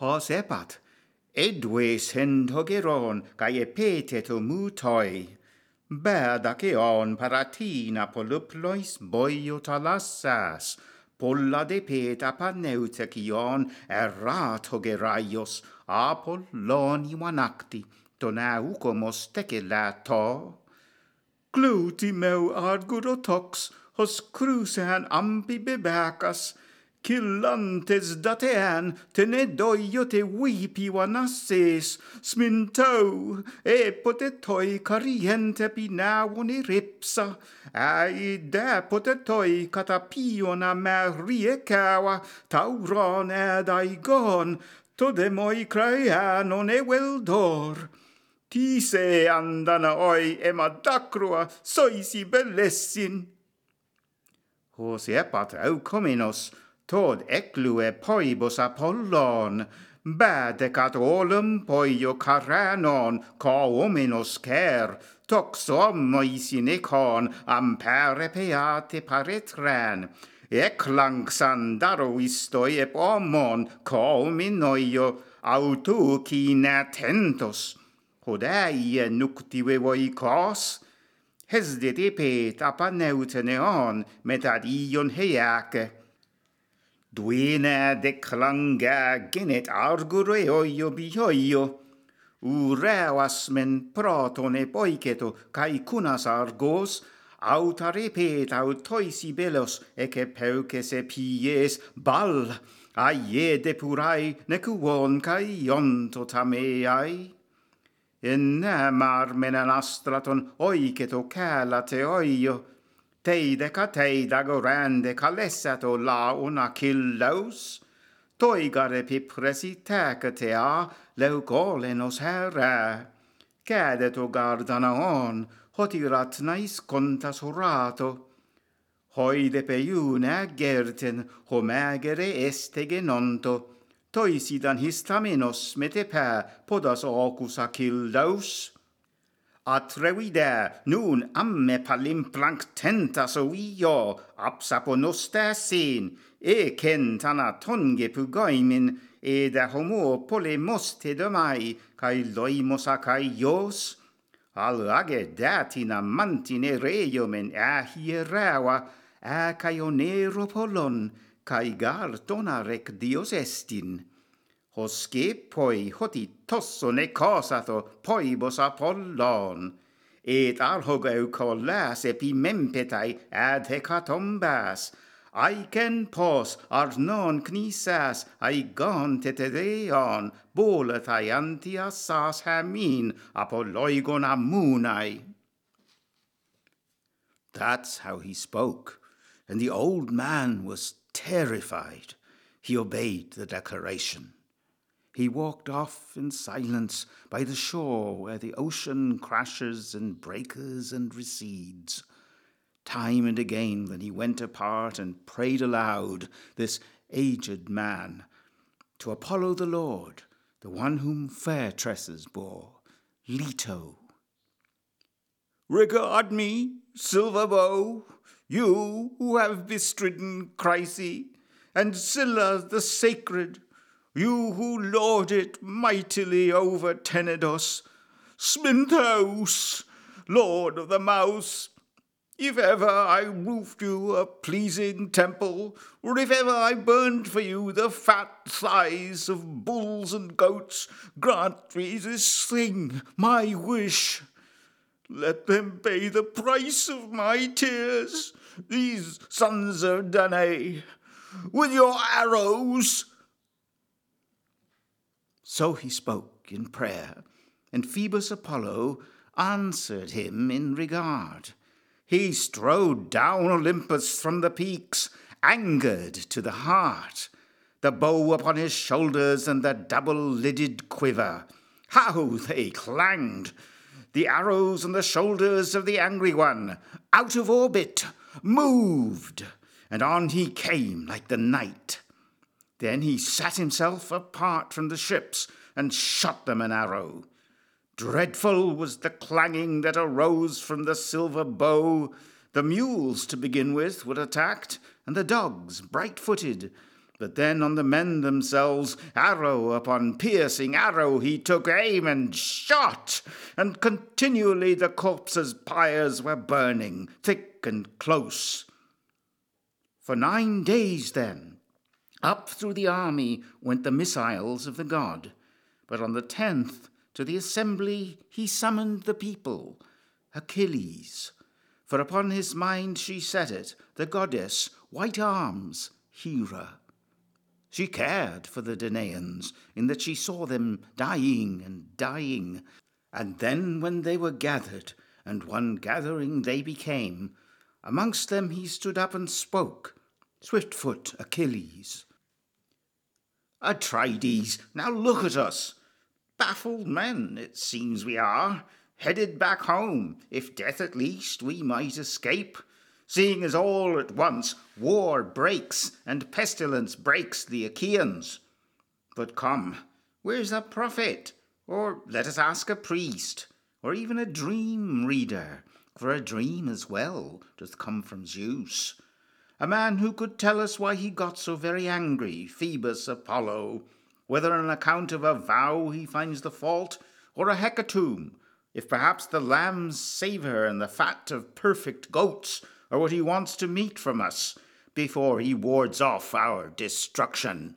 hos epat, edve sentogeron, cae peteto mutoi. Berdaceon paratina poluplois boio talassas, polla de peta panneutecion errato geraios, apolloni vanacti, tonaucomos tecelato. Gluti meu argurotox, hos crucean ampi bebacas, killantes datean tenedoiote wipi wanasses, smintou, epotetoi cariente pinavon iripsa, aida potetoi catapiona mariekawa, tauron ed aigon, todemoi craianon eweldor. Tise andana oi emadacrua soisi bellessin. Hos epat au cominos, tod eclue poibus Apollon, badecat olum poio caranon, co hominos cer, tox omoi sinecon, ampere peate paretran, ec lang sandaro istoi ep omon, co hominoio, autuci natentos, hodaie nuctive voicos, hesdete pet apaneuten eon, metad ion heiace, Duine de clangea genet argureo iobioio, ureas men protone poiceto, cae cunas argos, auta repet autoisi belos, ece peuces epies bal, aie depurai necuon cae ionto tameai. Enem armen anastraton oiceto calate oio, teideca teidagorande calessato laun achilleus, toigare pipresi tecatea leucolenos here, cedeto gardanaon, hotirat nais contas horato, hoide peiune gerten homegere estege nonto, toisidan histaminos metepe podas ocus achilleus, Atrevide, nun amme palim io apsapo apsaponostessin, e kentana tonge pugoimin, e da homo pole moste domai, cae a cae ios, al age datina mantine reiomen a hierawa, a cae onero polon, cae gar dona rec dios estin. Hosce poi hoti tosso ne cosato poibos Apollon, et arhogau collas epi mempetai ad hecatombas, aicen pos ar non knisas aigon tetedeon, boletai antiasas hamin apolloigon amunai. That's how he spoke, and the old man was terrified. He obeyed the declaration. He walked off in silence by the shore where the ocean crashes and breakers and recedes. Time and again, when he went apart and prayed aloud, this aged man, to Apollo the Lord, the one whom fair tresses bore, Leto. Regard me, silver bow, you who have bestridden Chryse, and Cilla the sacred, you who lord it mightily over Tenedos, Sminthos, lord of the mouse, if ever I roofed you a pleasing temple, or if ever I burned for you the fat thighs of bulls and goats, grant me this thing, my wish. Let them pay the price of my tears, these sons of Danae, with your arrows so he spoke in prayer, and Phoebus Apollo answered him in regard. He strode down Olympus from the peaks, angered to the heart, the bow upon his shoulders and the double lidded quiver. How they clanged! The arrows on the shoulders of the angry one, out of orbit, moved, and on he came like the night. Then he sat himself apart from the ships and shot them an arrow. Dreadful was the clanging that arose from the silver bow. The mules, to begin with, were attacked, and the dogs, bright footed. But then on the men themselves, arrow upon piercing arrow, he took aim and shot, and continually the corpses' pyres were burning, thick and close. For nine days then, up through the army went the missiles of the god. But on the tenth, to the assembly he summoned the people, Achilles. For upon his mind she set it, the goddess, white arms, Hera. She cared for the Danaans, in that she saw them dying and dying. And then, when they were gathered, and one gathering they became, amongst them he stood up and spoke, Swiftfoot Achilles. Atrides, now look at us. Baffled men, it seems we are, headed back home, if death at least we might escape seeing as all at once war breaks and pestilence breaks the Achaeans. But come, where's a prophet? Or let us ask a priest, or even a dream reader, for a dream as well doth come from Zeus. A man who could tell us why he got so very angry, Phoebus Apollo, whether on account of a vow he finds the fault, or a hecatomb, if perhaps the lamb's savour and the fat of perfect goats are what he wants to meet from us before he wards off our destruction.